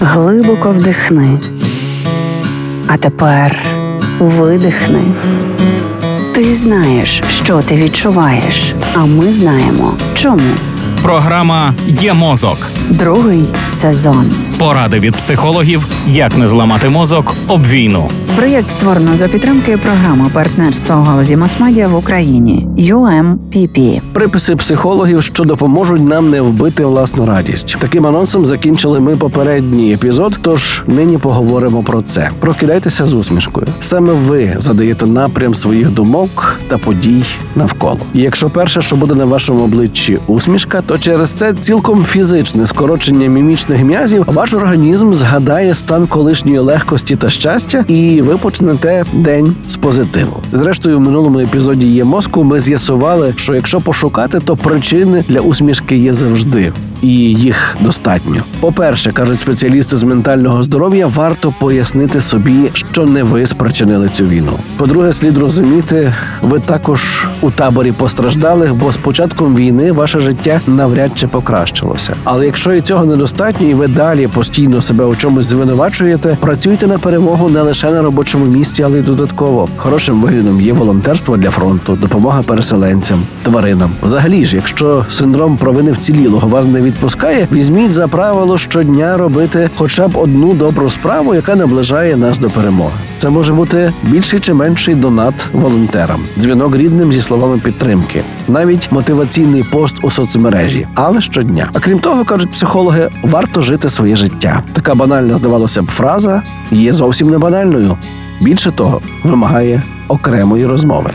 Глибоко вдихни. А тепер видихни. Ти знаєш, що ти відчуваєш, а ми знаємо, чому. Програма є мозок. Другий сезон. Поради від психологів, як не зламати мозок об війну. Проєкт створено за підтримки програми партнерства у галузі масмедіа в Україні UMPP. Приписи психологів, що допоможуть нам не вбити власну радість. Таким анонсом закінчили ми попередній епізод. Тож нині поговоримо про це. Прокидайтеся з усмішкою. Саме ви задаєте напрям своїх думок та подій навколо. І якщо перше, що буде на вашому обличчі усмішка, то через це цілком фізичне скорочення мімічних м'язів ваш організм згадає стан колишньої легкості та щастя, і ви почнете день з позитиву. Зрештою, в минулому епізоді є мозку. Ми з'ясували, що якщо пошукати, то причини для усмішки є завжди. І їх достатньо. По-перше, кажуть спеціалісти з ментального здоров'я, варто пояснити собі, що не ви спричинили цю війну. По-друге, слід розуміти, ви також у таборі постраждалих, бо з початком війни ваше життя навряд чи покращилося. Але якщо і цього недостатньо, і ви далі постійно себе у чомусь звинувачуєте, працюйте на перемогу не лише на робочому місці, але й додатково. Хорошим виглядом є волонтерство для фронту, допомога переселенцям, тваринам. Взагалі ж, якщо синдром провини вцілілого вас не відпускає, візьміть за правило щодня робити хоча б одну добру справу, яка наближає нас до перемоги. Це може бути більший чи менший донат волонтерам, дзвінок рідним зі словами підтримки, навіть мотиваційний пост у соцмережі, але щодня. А крім того, кажуть психологи, варто жити своє життя. Така банальна, здавалося б, фраза є зовсім не банальною. Більше того, вимагає окремої розмови.